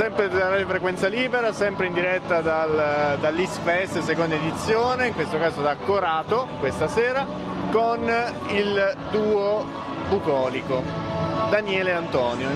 sempre da Radio Frequenza Libera, sempre in diretta dal, dall'Isfest, seconda edizione, in questo caso da Corato, questa sera, con il duo bucolico, Daniele e Antonio.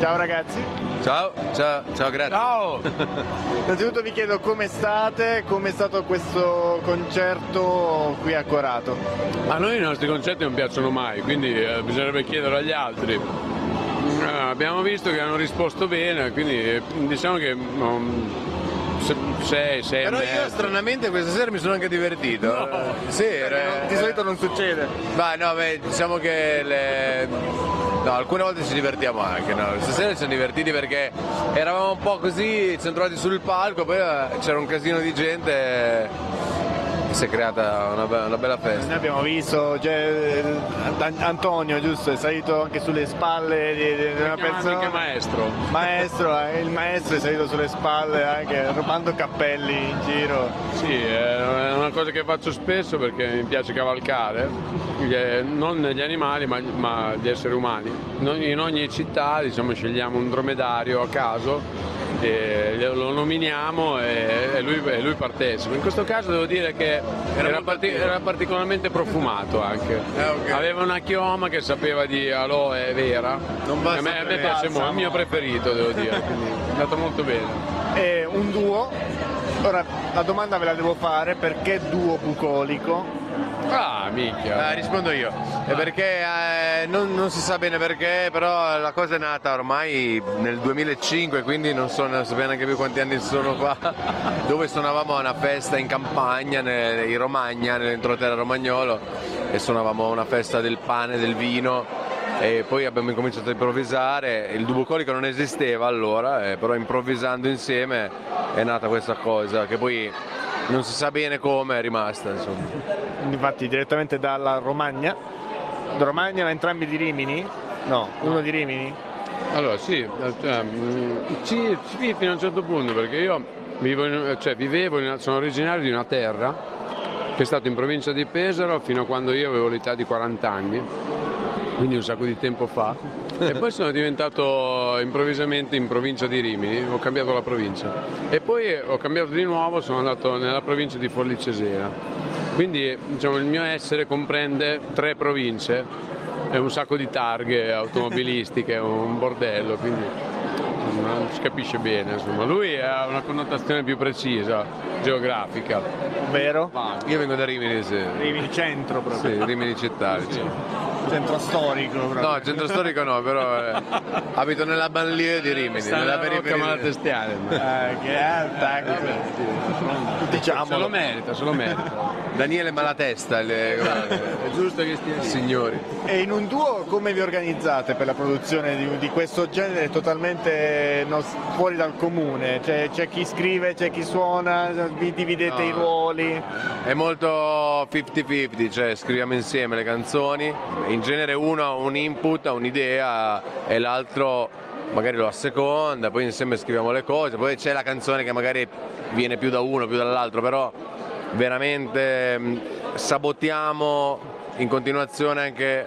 Ciao ragazzi. Ciao, ciao, ciao, grazie. Ciao! Innanzitutto vi chiedo come state, come è stato questo concerto qui a Corato. A noi i nostri concerti non piacciono mai, quindi eh, bisognerebbe chiedere agli altri. Eh, abbiamo visto che hanno risposto bene, quindi eh, diciamo che um, 6, 6 Però io stranamente questa sera mi sono anche divertito. No. Eh, Sì, era- Di solito non succede. Vai, no, beh, diciamo che le... No, alcune volte ci divertiamo anche, no? Stasera ci siamo divertiti perché eravamo un po' così centrati sul palco, poi c'era un casino di gente si è creata una, be- una bella festa. Noi abbiamo visto cioè, An- Antonio, giusto, è salito anche sulle spalle di, di una persona. anche maestro. Maestro, eh, il maestro è salito sulle spalle anche rubando cappelli in giro. Sì, è una cosa che faccio spesso perché mi piace cavalcare, eh, non gli animali ma, ma gli esseri umani. In ogni città diciamo, scegliamo un dromedario a caso, e lo nominiamo e, e lui, e lui partecipa. In questo caso devo dire che era, parti- era particolarmente profumato anche. Eh, ok. Aveva una chioma che sapeva di aloe vera. Non basta a me, a me piace molto, è il mio preferito devo dire, è andato molto bene. È un duo. Ora la domanda ve la devo fare, perché duo bucolico? Ah, minchia. Eh, rispondo io, È perché eh, non, non si sa bene perché, però la cosa è nata ormai nel 2005, quindi non so non neanche più quanti anni sono qua, dove suonavamo a una festa in campagna, ne- in Romagna, nell'entroterra romagnolo, e suonavamo a una festa del pane, del vino, e poi abbiamo incominciato a improvvisare, il Dubucolico non esisteva allora, eh, però improvvisando insieme è nata questa cosa, che poi non si sa bene come è rimasta, insomma. Infatti direttamente dalla Romagna. Da Romagna, entrambi di Rimini? No, uno di Rimini? Allora sì, cioè, fino a un certo punto perché io vivo in- cioè, vivevo, in- sono originario di una terra che è stata in provincia di Pesaro fino a quando io avevo l'età di 40 anni, quindi un sacco di tempo fa. E poi sono diventato improvvisamente in provincia di Rimini, ho cambiato la provincia. E poi ho cambiato di nuovo, sono andato nella provincia di Forlì Cesena. Quindi diciamo, il mio essere comprende tre province e un sacco di targhe automobilistiche, un bordello, quindi non si capisce bene. Insomma. Lui ha una connotazione più precisa, geografica. Ovvero? Io vengo da Rimini, sì. Rimini centro proprio. Sì, Rimini città. diciamo. Centro storico proprio. No, centro storico no, però eh, abito nella banlieue di Rimini, Sta nella nella Rocca periferia. Malatestiana. Eh, che è, Se diciamo. lo merita, se lo merita. Daniele Malatesta, le, È giusto che stia lì. signori. E in un duo come vi organizzate per la produzione di, di questo genere totalmente no- fuori dal comune? Cioè, c'è chi scrive, c'è chi suona, vi dividete No. i ruoli? È molto 50-50, cioè scriviamo insieme le canzoni, in genere uno ha un input, ha un'idea e l'altro magari lo asseconda, poi insieme scriviamo le cose, poi c'è la canzone che magari viene più da uno, più dall'altro, però veramente sabotiamo in continuazione anche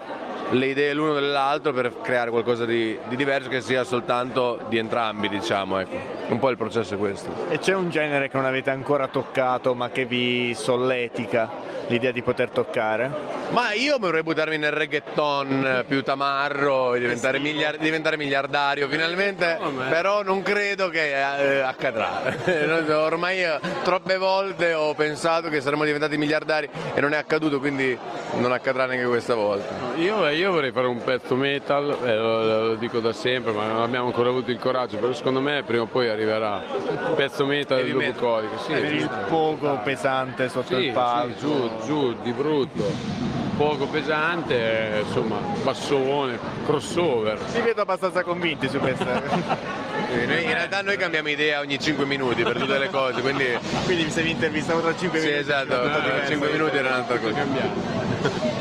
le idee l'uno dell'altro per creare qualcosa di, di diverso che sia soltanto di entrambi, diciamo, ecco. Un po' il processo è questo. E c'è un genere che non avete ancora toccato ma che vi solletica l'idea di poter toccare? Ma io vorrei buttarmi nel reggaeton eh, più tamarro e diventare, miliar- diventare miliardario finalmente, però non credo che eh, accadrà. Ormai eh, troppe volte ho pensato che saremmo diventati miliardari e non è accaduto, quindi non accadrà neanche questa volta. Io, io vorrei fare un pezzo metal, eh, lo, lo dico da sempre, ma non abbiamo ancora avuto il coraggio, però secondo me prima o poi arriverà un pezzo metal del metal. codico. Sì, Per il poco pesante sotto Sì, il palco? sì, giù, giù, di brutto. Poco pesante, eh, insomma, bassone, crossover. Vi vedo abbastanza convinti su questa. Noi- in realtà noi cambiamo idea ogni 5 minuti per tutte le cose, quindi Quindi se vi intervistavo tra 5 sì minuti. esatto, è tutto diverso. 5 minuti era un'altra cosa.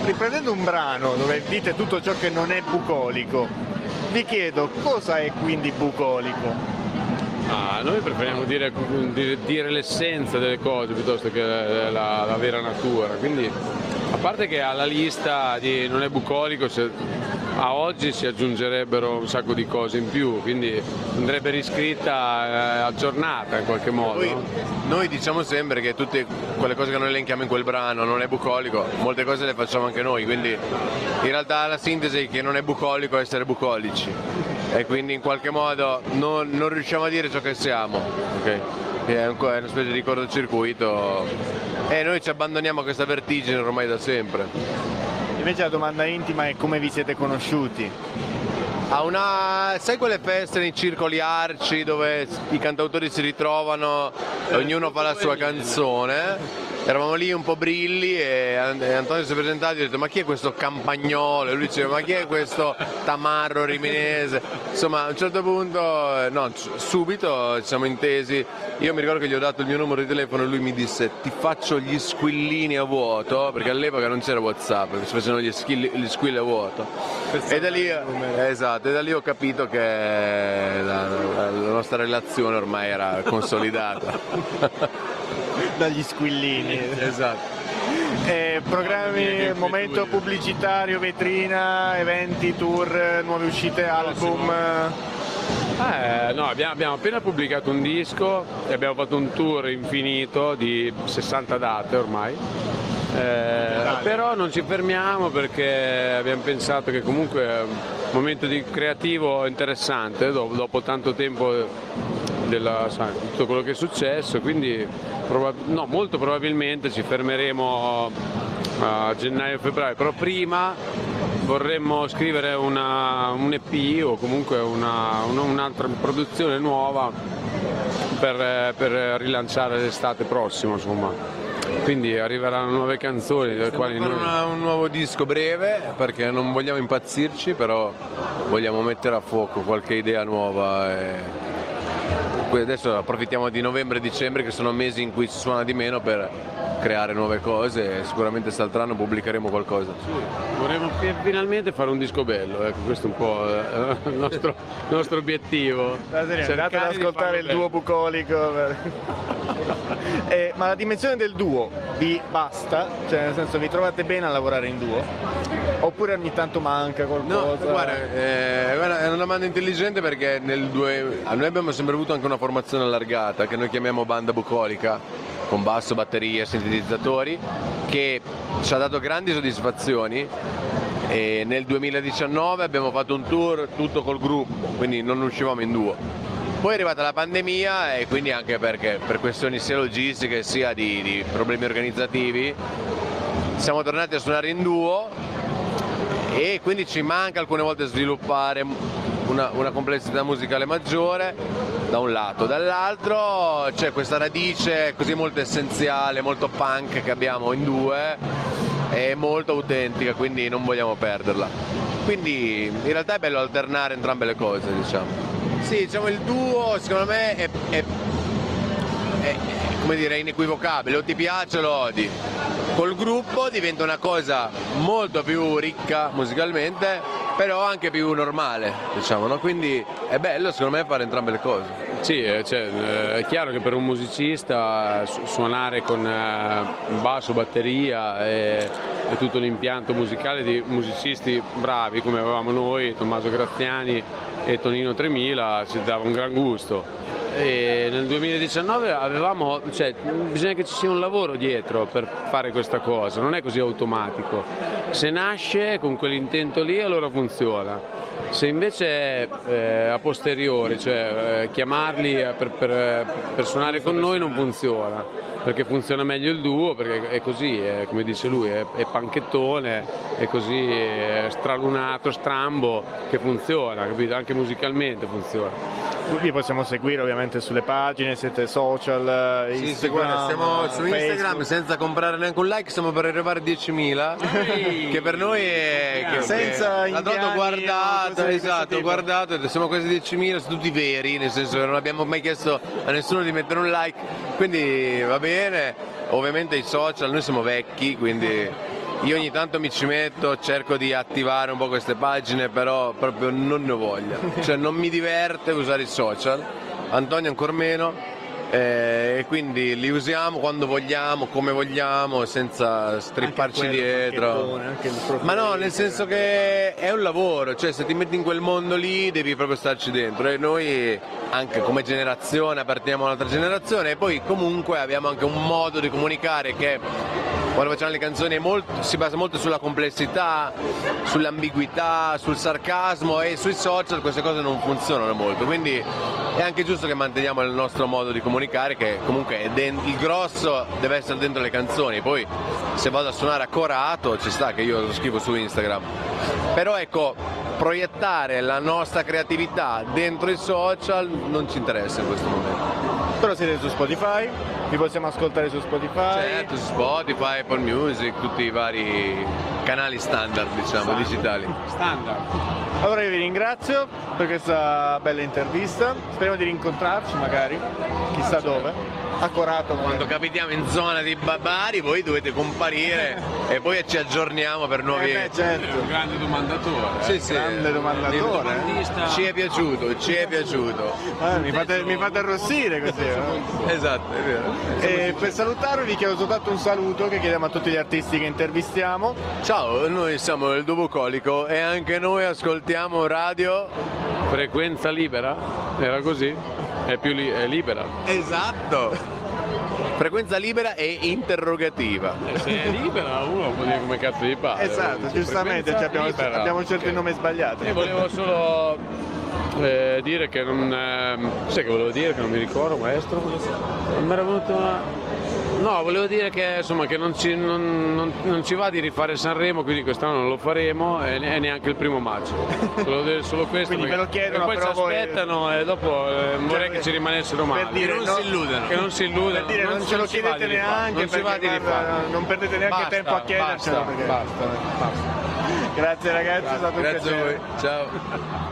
Riprendendo un brano dove dite tutto ciò che non è bucolico, vi chiedo cosa è quindi bucolico? Ah, noi preferiamo dire, dire- dire l'essenza delle cose piuttosto che la- la vera natura. Quindi, a parte che alla lista di non è bucolico, a oggi si aggiungerebbero un sacco di cose in più, quindi andrebbe riscritta, eh, aggiornata in qualche modo. Poi, no? noi diciamo sempre che tutte quelle cose che noi elenchiamo in quel brano non è bucolico, molte cose le facciamo anche noi, quindi in realtà la sintesi è che non è bucolico essere bucolici e quindi in qualche modo non, non riusciamo a dire ciò che siamo, ok? È, un- è una specie di cortocircuito e noi ci abbandoniamo a questa vertigine ormai da sempre. Invece la domanda intima è come vi siete conosciuti? A una, sai quelle feste nei circoli arci dove i cantautori si ritrovano e ognuno fa la sua canzone? Eravamo lì un po' brilli e An- Antonio si è presentato e ha detto ma chi è questo campagnolo? E lui diceva ma chi è questo tamarro riminese? Insomma a un certo punto, eh, no, subito ci siamo intesi. Io mi ricordo che gli ho dato il mio numero di telefono e lui mi disse ti faccio gli squillini a vuoto, perché all'epoca non c'era Whatsapp, si facevano gli, squilli- gli squilli a vuoto. E da lì, esatto, e da lì ho capito che la- la nostra relazione ormai era consolidata. Dagli squillini. esatto. Eh, programmi, momento pubblicitario, vetrina, eventi, tour, nuove uscite, album. Eh, no, abbiamo, abbiamo appena pubblicato un disco e abbiamo fatto un tour infinito di 60 date ormai. Eh, però non ci fermiamo perché abbiamo pensato che comunque è un momento di creativo interessante dopo, dopo tanto tempo della, di tutto quello che è successo, quindi probab- no, molto probabilmente ci fermeremo a gennaio-febbraio, però prima vorremmo scrivere una- un EP o comunque una- una- un'altra produzione nuova per, per rilanciare l'estate prossima, insomma. Quindi arriveranno nuove canzoni, Fare noi... una- un nuovo disco breve perché non vogliamo impazzirci, però vogliamo mettere a fuoco qualche idea nuova. E... Adesso approfittiamo di novembre e dicembre che sono mesi in cui si suona di meno per creare nuove cose e sicuramente quest'altro pubblicheremo qualcosa. Vorremmo fi- finalmente fare un disco bello, ecco, questo è un po' eh, il nostro, nostro obiettivo. Andate ad ascoltare il bello. duo bucolico. Eh, ma la dimensione del duo vi basta? Cioè nel senso vi trovate bene a lavorare in duo? Oppure ogni tanto manca qualcosa? No, guarda, eh, guarda, è una domanda intelligente perché nel due- noi abbiamo sempre avuto anche una formazione allargata che noi chiamiamo banda bucolica, con basso, batteria, sintetizzatori, che ci ha dato grandi soddisfazioni e nel 2019 abbiamo fatto un tour tutto col gruppo, quindi non uscivamo in duo. Poi è arrivata la pandemia e quindi anche perché per questioni sia logistiche sia di, di problemi organizzativi siamo tornati a suonare in duo e quindi ci manca alcune volte sviluppare una, una complessità musicale maggiore da un lato, dall'altro c'è questa radice così molto essenziale, molto punk che abbiamo in due è molto autentica, quindi non vogliamo perderla. Quindi in realtà è bello alternare entrambe le cose, diciamo. Sì, diciamo il duo secondo me è, è- è- come dire, inequivocabile, o ti piace o lo odi. Col gruppo diventa una cosa molto più ricca musicalmente, però anche più normale, diciamo, no? Quindi è bello secondo me fare entrambe le cose. Sì, eh, cioè, eh, è chiaro che per un musicista su- suonare con eh, basso, batteria e, e tutto l'impianto musicale di musicisti bravi come avevamo noi, Tommaso Graziani e Tonino 3000, ci dava un gran gusto. E nel 2019 avevamo, cioè, bisogna che ci sia un lavoro dietro per fare questa cosa, non è così automatico. Se nasce con quell'intento lì allora funziona. Se invece è eh, a posteriori, cioè eh, chiamarli eh, per, per- per suonare con noi non funziona, perché funziona meglio il duo, perché è così, è, come dice lui, è, è panchettone, è così è stralunato, strambo, che funziona, capito? Anche musicalmente funziona. Vi possiamo seguire ovviamente sulle pagine, siete social, Sì, sì, Instagram, guarda, siamo su Facebook. Instagram senza comprare neanche un like, stiamo per arrivare a 10.000, che per noi è... Che, Senza che- ho guardato, esatto, ho guardato, siamo quasi 10.000, sono tutti veri, nel senso che non abbiamo mai chiesto a nessuno di mettere un like, quindi va bene, ovviamente i social, noi siamo vecchi, quindi io ogni tanto mi ci metto, cerco di attivare un po' queste pagine, però proprio non ne ho voglia, cioè non mi diverte usare i social, Antonio ancora meno, eh, e quindi li usiamo quando vogliamo, come vogliamo, senza stripparci quello, dietro. profilo Ma no, nel senso che è un lavoro, cioè se ti metti in quel mondo lì devi proprio starci dentro e noi anche come generazione apparteniamo a un'altra generazione e poi comunque abbiamo anche un modo di comunicare che quando facciamo le canzoni molto- si basa molto sulla complessità, sull'ambiguità, sul sarcasmo e sui social queste cose non funzionano molto, quindi è anche giusto che manteniamo il nostro modo di comunicare che comunque è den- il grosso deve essere dentro le canzoni, poi se vado a suonare a corato ci sta che io lo scrivo su Instagram. Però ecco, proiettare la nostra creatività dentro i social non ci interessa in questo momento. Però siete su Spotify, vi possiamo ascoltare su Spotify. Certo, su Spotify, Apple Music, tutti i vari canali standard, diciamo, digitali. Standard. Allora io vi ringrazio per questa bella intervista, speriamo di rincontrarci magari, chissà dove, a Corato. Quando capitiamo in zona di Barbari voi dovete comparire e poi ci aggiorniamo per nuovi... Eh beh, certo. Un grande domandatore. eh. Sì, sì. Grande domandatore. eh. Ci è piaciuto, ci è piaciuto. Eh, mi, fate, mi fate arrossire così. eh. Esatto, è vero. E per salutarvi vi chiedo soltanto un saluto che chiediamo a tutti gli artisti che intervistiamo. Ciao, noi siamo il Dubocolico e anche noi ascoltiamo radio. Frequenza libera? Era così? È più li- è libera. Esatto. Frequenza libera e interrogativa. E se è libera uno può dire come cazzo gli pare. Esatto, giustamente frequenza ci abbiamo, libera. abbiamo scelto Ok. il nome sbagliato. Io volevo solo eh, dire che non. ehm, sai che volevo dire che non mi ricordo, maestro? Non mi era venuto una. No, volevo dire che insomma che non ci, non- non- non ci va di rifare Sanremo, quindi quest'anno non lo faremo e, ne- e neanche il primo maggio. Volevo dire solo questo. Quindi ve lo chiedono, poi ci voi- aspettano e dopo eh, vorrei che ci rimanessero male. per dire, non no- si illudano. che non si illudano. Per dire, non, ce lo chiedete neanche non si va di rifare. non perdete neanche Basta, tempo a chiedercelo. basta, perché- basta, basta. Grazie ragazzi, è stato un Grazie a piacere. voi. Ciao.